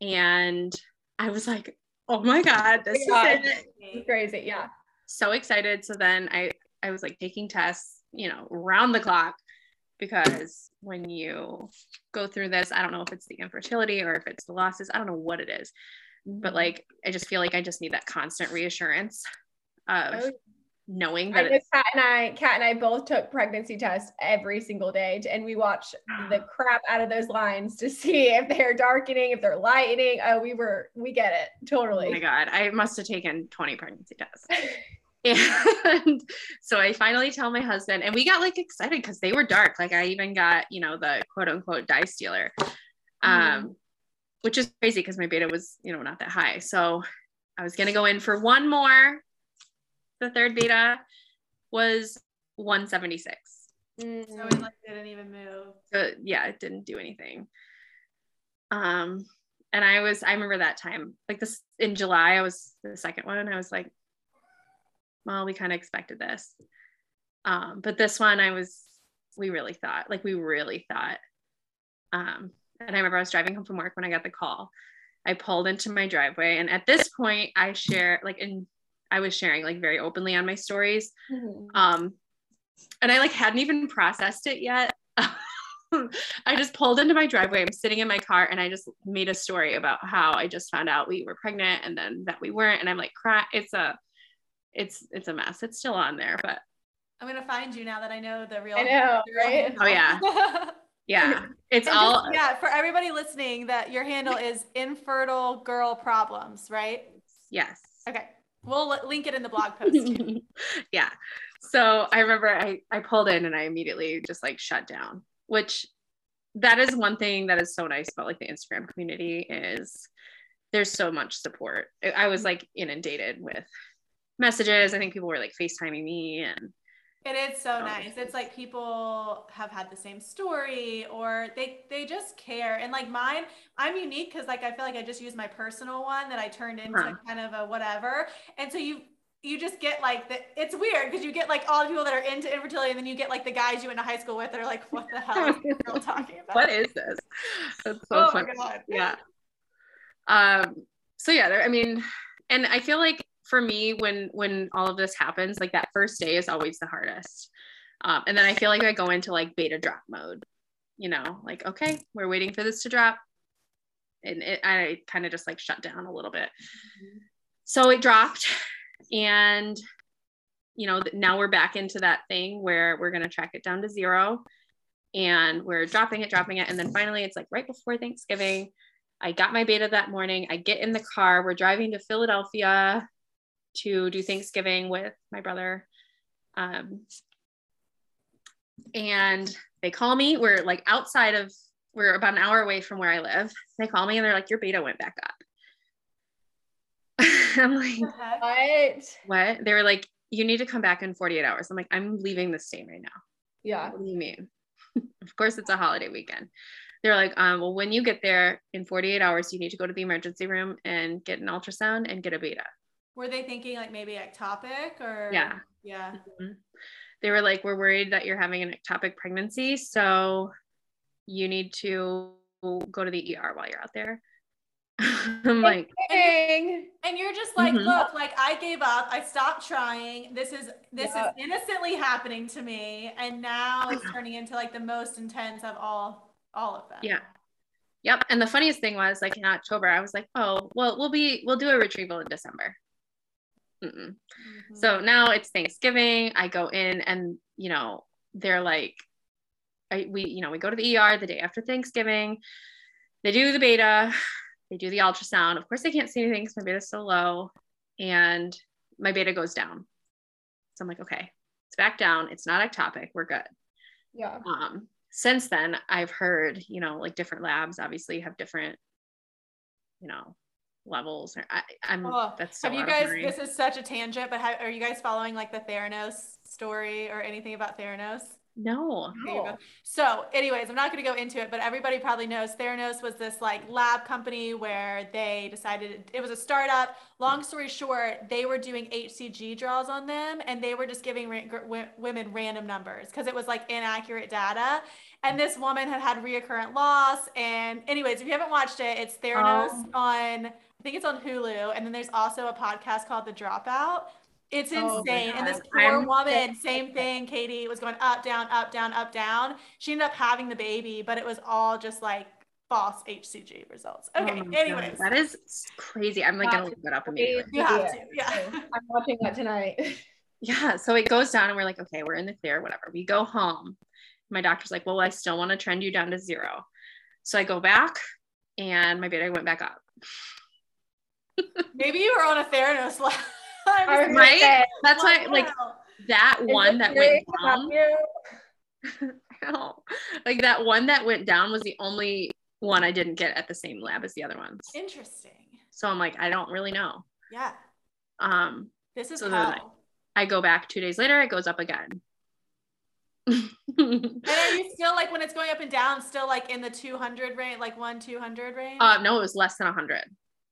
And I was like, oh my God, this yeah. is it. Crazy. Yeah. So excited. So then I, I was like taking tests, you know, round the clock because when you go through this, I don't know if it's the infertility or if it's the losses. I don't know what it is, but mm-hmm. like, I just feel like I just need that constant reassurance of oh, knowing that. I Kat and I, Kat and I both took pregnancy tests every single day, and we watch the crap out of those lines to see if they're darkening, if they're lightening. Oh, we were, we get it totally. Oh my god, I must have taken twenty pregnancy tests. and so I finally tell my husband, and we got like excited because they were dark. Like I even got, you know, the quote unquote dye stealer, um, mm. which is crazy because my beta was, you know, not that high. So I was gonna go in for one more the third beta was 176. Mm. So it like didn't even move. So yeah, it didn't do anything. Um, and I was, I remember that time, like this in July, I was the second one. I was like, well, we kind of expected this. Um, but this one, I was, we really thought, like, we really thought. Um, and I remember I was driving home from work when I got the call. I pulled into my driveway, and at this point, I share like in I was sharing like very openly on my stories. Mm-hmm. Um, and I like hadn't even processed it yet. I just pulled into my driveway. I'm sitting in my car and I just made a story about how I just found out we were pregnant and then that we weren't. And I'm like, cry. It's a, it's, it's a mess. It's still on there, but I'm going to find you now that I know the real. I know, right? Oh yeah. Yeah. It's and all. Just, yeah. For everybody listening that your handle is infertile girl problems, right? Yes. Okay. We'll link it in the blog post. yeah. So I remember I, I pulled in and I immediately just like shut down, which that is one thing that is so nice about like the Instagram community is there's so much support. I was mm-hmm. like inundated with messages. I think people were like FaceTiming me and it is so nice. It's like people have had the same story or they they just care. And like mine, I'm unique because like I feel like I just used my personal one that I turned into huh. kind of a whatever. And so you you just get like the it's weird because you get like all the people that are into infertility and then you get like the guys you went to high school with that are like, what the hell is this girl talking about? What is this? That's so oh funny. Yeah. Um so yeah, there, I mean, and I feel like for me when when all of this happens like that first day is always the hardest um, and then i feel like i go into like beta drop mode you know like okay we're waiting for this to drop and it, i kind of just like shut down a little bit mm-hmm. so it dropped and you know now we're back into that thing where we're going to track it down to zero and we're dropping it dropping it and then finally it's like right before thanksgiving I got my beta that morning. I get in the car. We're driving to Philadelphia to do Thanksgiving with my brother. Um, and they call me. We're like outside of, we're about an hour away from where I live. They call me and they're like, your beta went back up. I'm like, what? What? They were like, you need to come back in 48 hours. I'm like, I'm leaving the state right now. Yeah. What do you mean? of course, it's a holiday weekend. They're like, um, well, when you get there in 48 hours, you need to go to the emergency room and get an ultrasound and get a beta. Were they thinking like maybe ectopic or? Yeah. Yeah. Mm-hmm. They were like, we're worried that you're having an ectopic pregnancy. So you need to go to the ER while you're out there. I'm like, and, and you're just like, mm-hmm. look, like I gave up. I stopped trying. This is this yeah. is innocently happening to me, and now it's turning into like the most intense of all all of them. Yeah. Yep. And the funniest thing was like in October, I was like, oh, well, we'll be we'll do a retrieval in December. Mm-hmm. So now it's Thanksgiving. I go in and, you know, they're like, I, we, you know, we go to the ER the day after Thanksgiving. They do the beta, they do the ultrasound. Of course, they can't see anything because my beta's so low. And my beta goes down. So I'm like, okay, it's back down. It's not ectopic. We're good. Yeah. Um, since then, I've heard, you know, like different labs obviously have different, you know, levels. I, am oh, that's so have you guys? This is such a tangent, but how, are you guys following like the Theranos story or anything about Theranos? No. no. So, anyways, I'm not going to go into it, but everybody probably knows Theranos was this like lab company where they decided it was a startup. Long story short, they were doing HCG draws on them and they were just giving ra- women random numbers because it was like inaccurate data. And this woman had had reoccurrent loss. And, anyways, if you haven't watched it, it's Theranos oh. on, I think it's on Hulu. And then there's also a podcast called The Dropout it's oh insane. Oh and this poor I'm woman, same thing, Kaity, was going up, down, up, down, up, down. She ended up having the baby, but it was all just like false HCG results. Oh okay, oh anyways. God. That is crazy. I'm like gonna look that up immediately. You have to, yeah. I'm watching that tonight. yeah. So it goes down and we're like, okay, we're in the clear, whatever. We go home. My doctor's like, well, I still want to trend you down to zero. So I go back and my beta went back up. Maybe you were on a Theranos lab right? Say, That's wow. why, like that Is one that went down. like that one that went down was the only one I didn't get at the same lab as the other ones. Interesting. So I'm like, I don't really know. Yeah. Um. This is so how. I go back two days later. It goes up again. And are you still like when it's going up and down, still like in the 200 range, like one 200 range? Uh, no, it was less than 100.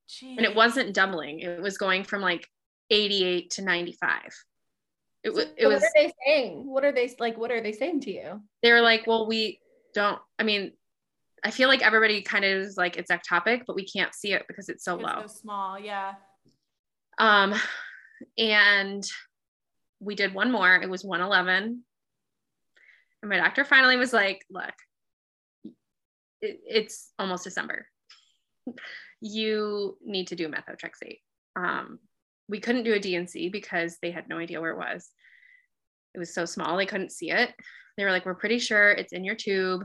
Jeez. And it wasn't doubling. It was going from like 88 to 95. It, was. it was. What are they saying? What are they like? What are they saying to you? They were like, well, we don't, I mean, I feel like everybody kind of is like, it's ectopic, but we can't see it because it's so it's low. So small. Yeah. Um, and we did one more. It was 111. And my doctor finally was like, look, it, it's almost December. you need to do methotrexate. Um, we couldn't do a D&C because they had no idea where it was. It was so small, they couldn't see it. They were like, We're pretty sure it's in your tube.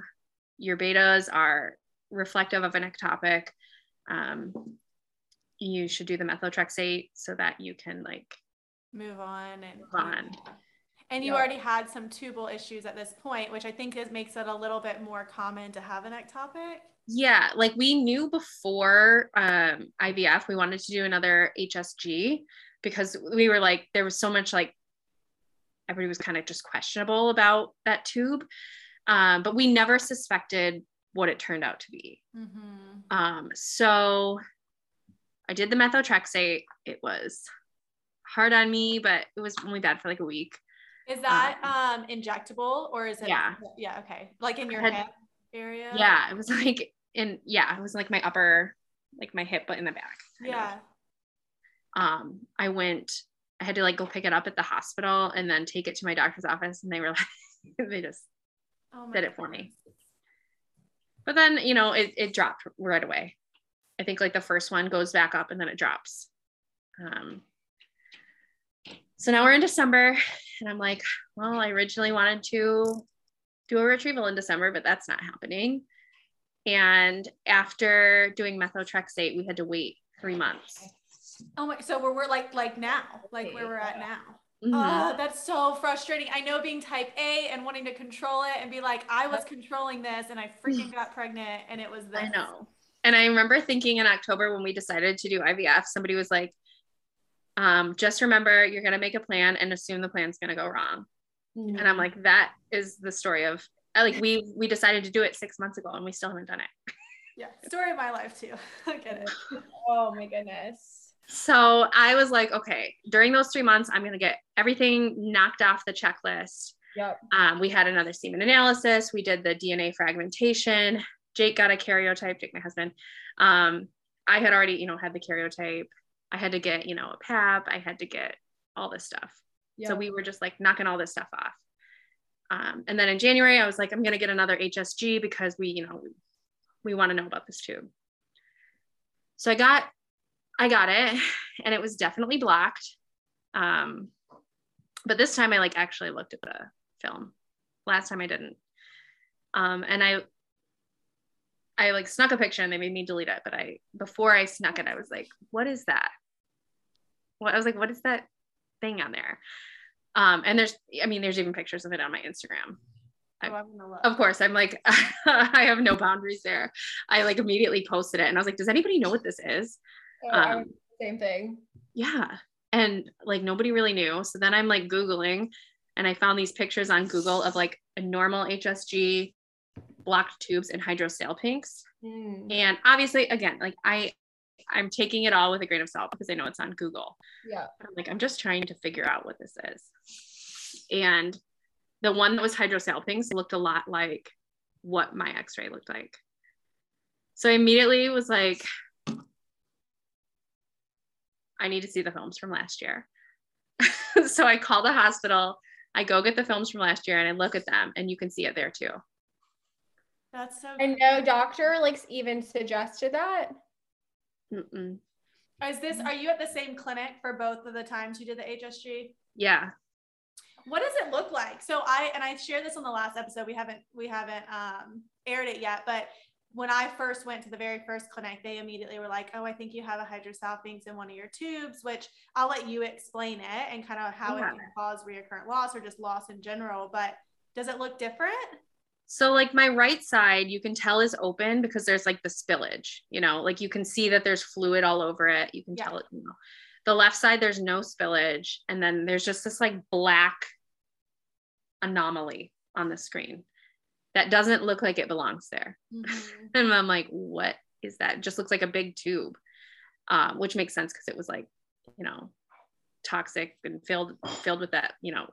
Your betas are reflective of an ectopic. Um, you should do the methotrexate so that you can like move on and move on. And you already had some tubal issues at this point, which I think is makes it a little bit more common to have an ectopic. Yeah, like we knew before um, IVF, we wanted to do another HSG because we were like, there was so much like, everybody was kind of just questionable about that tube. Um, but we never suspected what it turned out to be. Mm-hmm. Um, so I did the methotrexate. It was hard on me, but it was only bad for like a week. Is that um, um injectable or is it? Yeah. Yeah. Okay. Like in your had, head area? Yeah. It was like in yeah, it was like my upper, like my hip, but in the back. Yeah. Of. Um, I went, I had to like go pick it up at the hospital and then take it to my doctor's office, and they were like, they just oh did it for me. But then, you know, it, it dropped right away. I think like the first one goes back up and then it drops. Um, so now we're in December, and I'm like, well, I originally wanted to do a retrieval in December, but that's not happening. And after doing methotrexate, we had to wait three months. Oh my! So we're, we're like like now, like where we're at now. Mm-hmm. Oh, that's so frustrating. I know being type A and wanting to control it and be like, I was controlling this and I freaking got pregnant and it was this. I know. And I remember thinking in October when we decided to do IVF, somebody was like, um, just remember you're going to make a plan and assume the plan's going to go wrong. Mm-hmm. And I'm like, that is the story of I, like we we decided to do it six months ago and we still haven't done it. Yeah, story of my life too. I get it. Oh my goodness. So I was like, okay, during those three months, I'm gonna get everything knocked off the checklist. Yep. Um, we had another semen analysis. We did the DNA fragmentation. Jake got a karyotype. Jake, my husband. Um, I had already, you know, had the karyotype. I had to get, you know, a PAP. I had to get all this stuff. Yep. So we were just like knocking all this stuff off. Um, and then in January, I was like, I'm going to get another HSG because we, you know, we, we want to know about this tube. So I got, I got it and it was definitely blocked. Um, but this time I like actually looked at the film. Last time I didn't. Um, and I, I like snuck a picture and they made me delete it. But I, before I snuck it, I was like, what is that? What I was like, what is that thing on there? Um, and there's, I mean, there's even pictures of it on my Instagram. Oh, I, of course, I'm like, I have no boundaries there. I like immediately posted it and I was like, does anybody know what this is? Oh, um, same thing. Yeah. And like nobody really knew. So then I'm like Googling and I found these pictures on Google of like a normal HSG, blocked tubes, and hydrosalpinx. Mm. And obviously, again, like I, I'm taking it all with a grain of salt because I know it's on Google. Yeah. I'm like, I'm just trying to figure out what this is. And the one that was hydrosalpinx looked a lot like what my x-ray looked like. So I immediately was like, I need to see the films from last year. so I call the hospital I go get the films from last year and I look at them and you can see it there too. That's so And no doctor like even suggested that? Mm-mm. Is this are you at the same clinic for both of the times you did the HSG? Yeah. What does it look like? So I and I shared this on the last episode. We haven't we haven't um aired it yet, but when I first went to the very first clinic, they immediately were like, "Oh, I think you have a hydrosalpinx in one of your tubes," which I'll let you explain it and kind of how yeah. it can cause recurrent loss or just loss in general. But does it look different? So, like my right side, you can tell is open because there's like the spillage. You know, like you can see that there's fluid all over it. You can yeah. tell it. You know, the left side there's no spillage, and then there's just this like black anomaly on the screen that doesn't look like it belongs there. Mm-hmm. and I'm like, what is that? It just looks like a big tube, um, which makes sense because it was like, you know, toxic and filled filled with that, you know.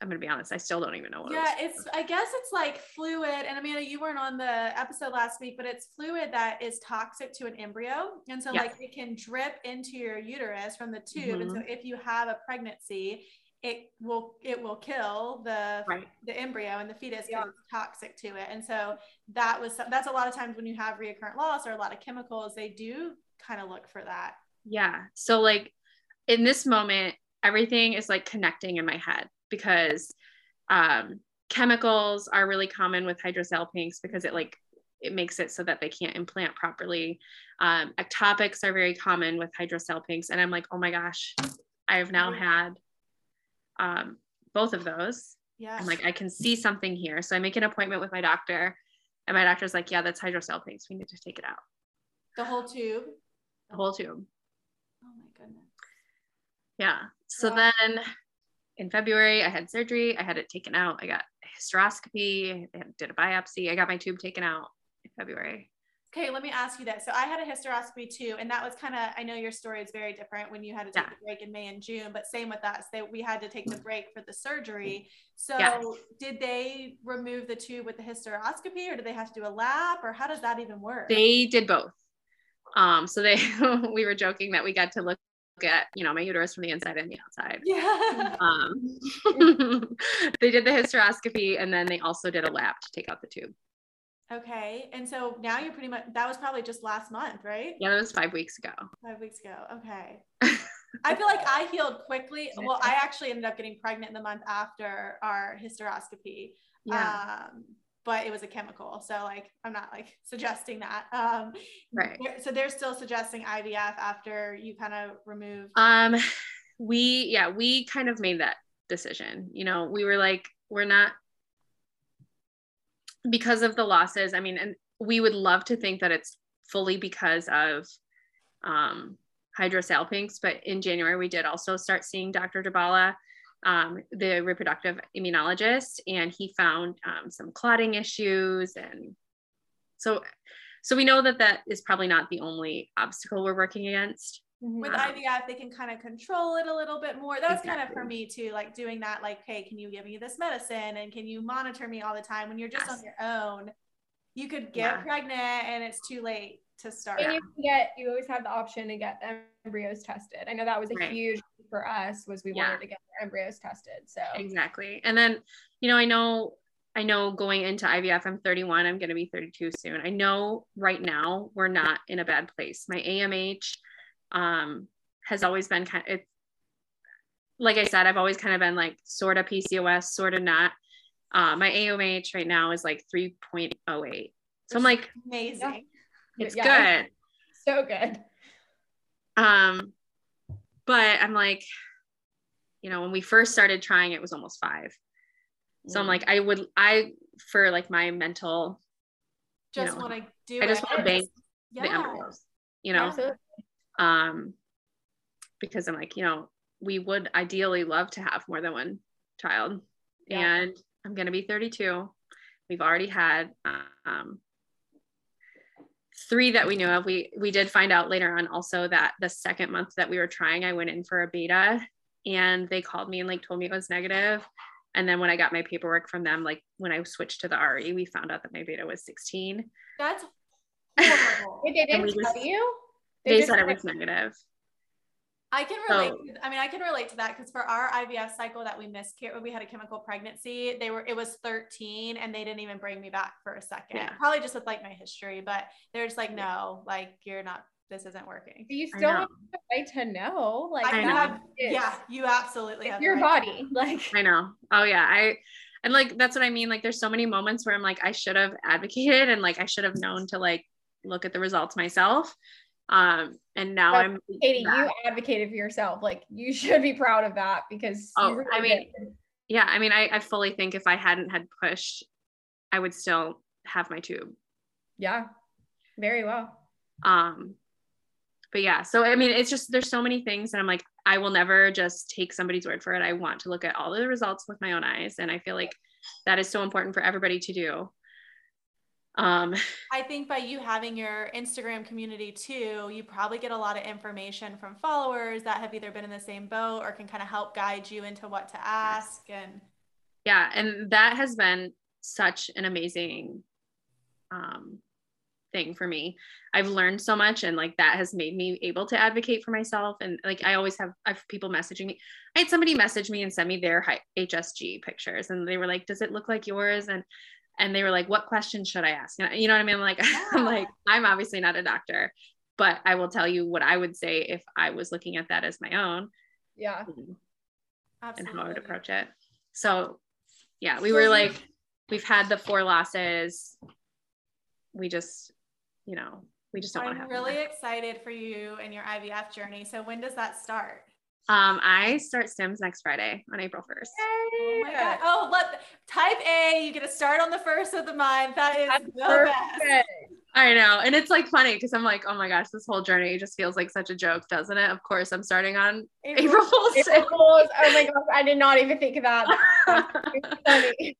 I'm gonna be honest, I still don't even know what. Yeah, it it's I guess it's like fluid, and Amanda, you weren't on the episode last week, but it's fluid that is toxic to an embryo, and so yes. like it can drip into your uterus from the tube, mm-hmm. and so mm-hmm. if you have a pregnancy, it will it will kill the right. the embryo and the fetus because yeah. it's toxic to it and so that was that's a lot of times when you have recurrent loss or a lot of chemicals they do kind of look for that yeah so like in this moment everything is like connecting in my head because um, chemicals are really common with hydrosalpinx because it like it makes it so that they can't implant properly um, ectopics are very common with hydrosalpinx and i'm like oh my gosh i have now had um, both of those. Yeah. I'm like, I can see something here. So I make an appointment with my doctor, and my doctor's like, yeah, that's hydrosalpinx. We need to take it out. The whole tube? The whole tube. Oh my goodness. Yeah. So wow. then in February, I had surgery. I had it taken out. I got hysteroscopy, I did a biopsy. I got my tube taken out in February. Okay, let me ask you that. So I had a hysteroscopy too, and that was kind of I know your story is very different when you had to take yeah. the break in May and June, but same with us. They we had to take the break for the surgery. So yeah. did they remove the tube with the hysteroscopy or did they have to do a lap or how does that even work? They did both. Um, so they we were joking that we got to look at you know my uterus from the inside and the outside. Yeah. Um, they did the hysteroscopy and then they also did a lap to take out the tube. Okay. And so now you're pretty much, that was probably just last month, right? Yeah, that was five weeks ago. Five weeks ago. Okay. I feel like I healed quickly. Well, I actually ended up getting pregnant the month after our hysteroscopy. Yeah. Um, but it was a chemical. So like, I'm not like suggesting that. Um, right. So they're still suggesting IVF after you kind of remove. Um, we, yeah, we kind of made that decision. You know, we were like, we're not because of the losses, I mean, and we would love to think that it's fully because of um, hydrosalpinx, but in January we did also start seeing Dr. Dabala, um, the reproductive immunologist, and he found um, some clotting issues, and so so we know that that is probably not the only obstacle we're working against. Mm-hmm. With IVF, they can kind of control it a little bit more. That was exactly. kind of for me too, like doing that, like, hey, can you give me this medicine and can you monitor me all the time? When you're just yes. on your own, you could get yeah. pregnant and it's too late to start. And you get, you always have the option to get the embryos tested. I know that was a right. huge for us was we yeah. wanted to get embryos tested. So exactly. And then, you know, I know I know going into IVF, I'm 31, I'm going to be 32 soon. I know right now we're not in a bad place. My AMH, um, has always been kind of, it, like I said, I've always kind of been like sort of PCOS, sort of not. Uh, my AMH right now is like 3.08. So I'm like, amazing. It's yeah. good. So good. Um, but I'm like, you know, when we first started trying, it was almost five. So mm. I'm like, I would, I, for like my mental, just want to do I just want to bank yeah. the embryos, you know? Absolutely um, because I'm like, you know, we would ideally love to have more than one child yeah. and I'm going to be 32. We've already had um, three that we knew of. We we did find out later on also that the second month that we were trying, I went in for a beta, and they called me and like told me it was negative. And then when I got my paperwork from them, like when I switched to the RE, we found out that my beta was 16. That's horrible. they didn't tell you? They, they said it was negative. I can relate. So, I mean, I can relate to that because for our IVF cycle that we missed, when we had a chemical pregnancy. They were it was 13, and they didn't even bring me back for a second. Yeah. Probably just with like my history, but they're just like, no, like you're not. This isn't working. You still have the right to know. Like I have, yeah, you absolutely have your right body. Like I know. Oh yeah, I and like that's what I mean. Like there's so many moments where I'm like, I should have advocated and like I should have known to like look at the results myself um, and now but I'm Kaity, you advocated for yourself. Like you should be proud of that because oh, really I mean, did. yeah, I mean, I, I fully think if I hadn't had pushed, I would still have my tube. Yeah, very well. Um, but yeah, so I mean, it's just there's so many things, and I'm like, I will never just take somebody's word for it. I want to look at all the results with my own eyes, and I feel like that is so important for everybody to do um i think by you having your instagram community too you probably get a lot of information from followers that have either been in the same boat or can kind of help guide you into what to ask and yeah and that has been such an amazing um thing for me. I've learned so much and like that has made me able to advocate for myself and like i always have i have people messaging me i had somebody message me and send me their hsg pictures and they were like does it look like yours? And and they were like, what questions should I ask? You know what I mean? I'm like, yeah. I'm like, I'm obviously not a doctor, but I will tell you what I would say if I was looking at that as my own. Yeah. Mm. And how I would approach it. So yeah, we were like, we've had the four losses. We just, you know, we just don't want to have. I'm really more. excited for you and your IVF journey. So when does that start? Um, I start stims next Friday on April 1st. Oh my god. Oh, let type A, you get to start on the first of the month. That is That's the perfect. best. I know. And it's like funny because I'm like, oh my gosh, this whole journey just feels like such a joke, doesn't it? Of course, I'm starting on April, April Fool's. April Fool's. Oh my gosh, I did not even think of that.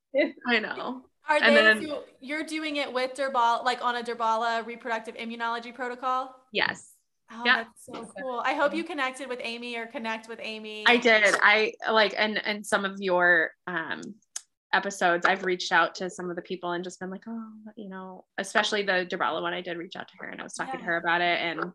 I know. Are and they, then, you're doing it with Durbala, like on a Durbala reproductive immunology protocol? Yes. Oh, yeah. that's so cool. I hope you connected with Amy or connect with Amy. I did. I like and and some of your um episodes I've reached out to some of the people and just been like, oh, you know, especially the Durbala one I did reach out to her and I was talking yeah. to her about it and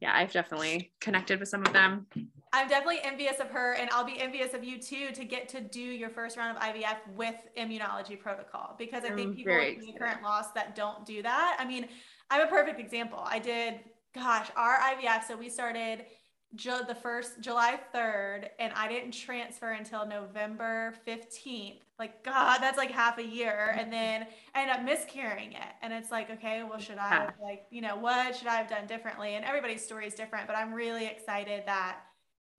yeah, I've definitely connected with some of them. I'm definitely envious of her and I'll be envious of you too to get to do your first round of IVF with immunology protocol because I think people in the current loss that don't do that. I mean, I'm a perfect example. I did gosh, our IVF. So we started Ju- the first July 3rd, and I didn't transfer until November 15th. Like, God, that's like half a year. And then I ended up miscarrying it. And it's like, okay, well, should I have, like, you know, what should I have done differently? And everybody's story is different, but I'm really excited that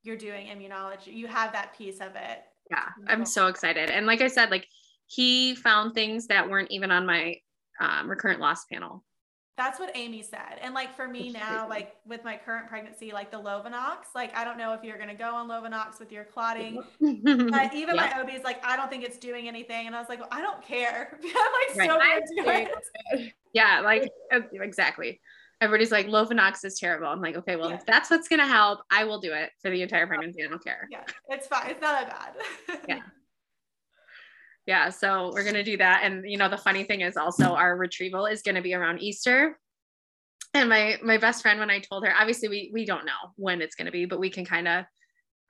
you're doing immunology. You have that piece of it. Yeah, I'm so excited. And like I said, like, he found things that weren't even on my um, recurrent loss panel that's what Amy said. And like for me now, like with my current pregnancy, like the Lovenox, like I don't know if you're gonna go on Lovenox with your clotting. but even yeah. my OB is like, I don't think it's doing anything. And I was like, well, I don't care. I'm like right. so into it. Yeah, like uh, exactly. Everybody's like, Lovenox is terrible. I'm like, okay, well, yeah. if that's what's gonna help, I will do it for the entire pregnancy. I don't care. Yeah, it's fine. It's not that bad. yeah yeah so we're going to do that. And you know the funny thing is also our retrieval is going to be around easter. And my my best friend when i told her obviously we we don't know when it's going to be but we can kind of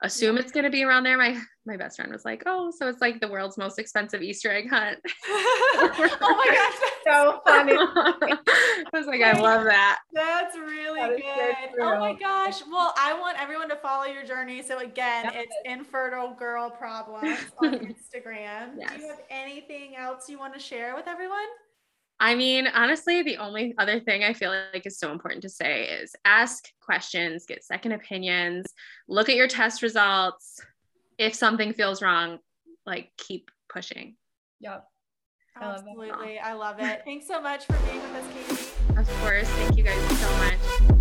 assume yeah. it's going to be around there. My my best friend was like, "Oh, so it's like the world's most expensive Easter egg hunt." oh my gosh, so funny! I was like, I love that. That's really that good. oh my gosh! Well, I want everyone to follow your journey. So again, it's infertile girl problems on Instagram. Yes. Do you have anything else you want to share with everyone? I mean, honestly, the only other thing I feel like is so important to say is ask questions, get second opinions, look at your test results. If something feels wrong, like keep pushing. Yep. I Absolutely. I love it. Thanks so much for being with us, Kaity. Of course. Thank you guys so much.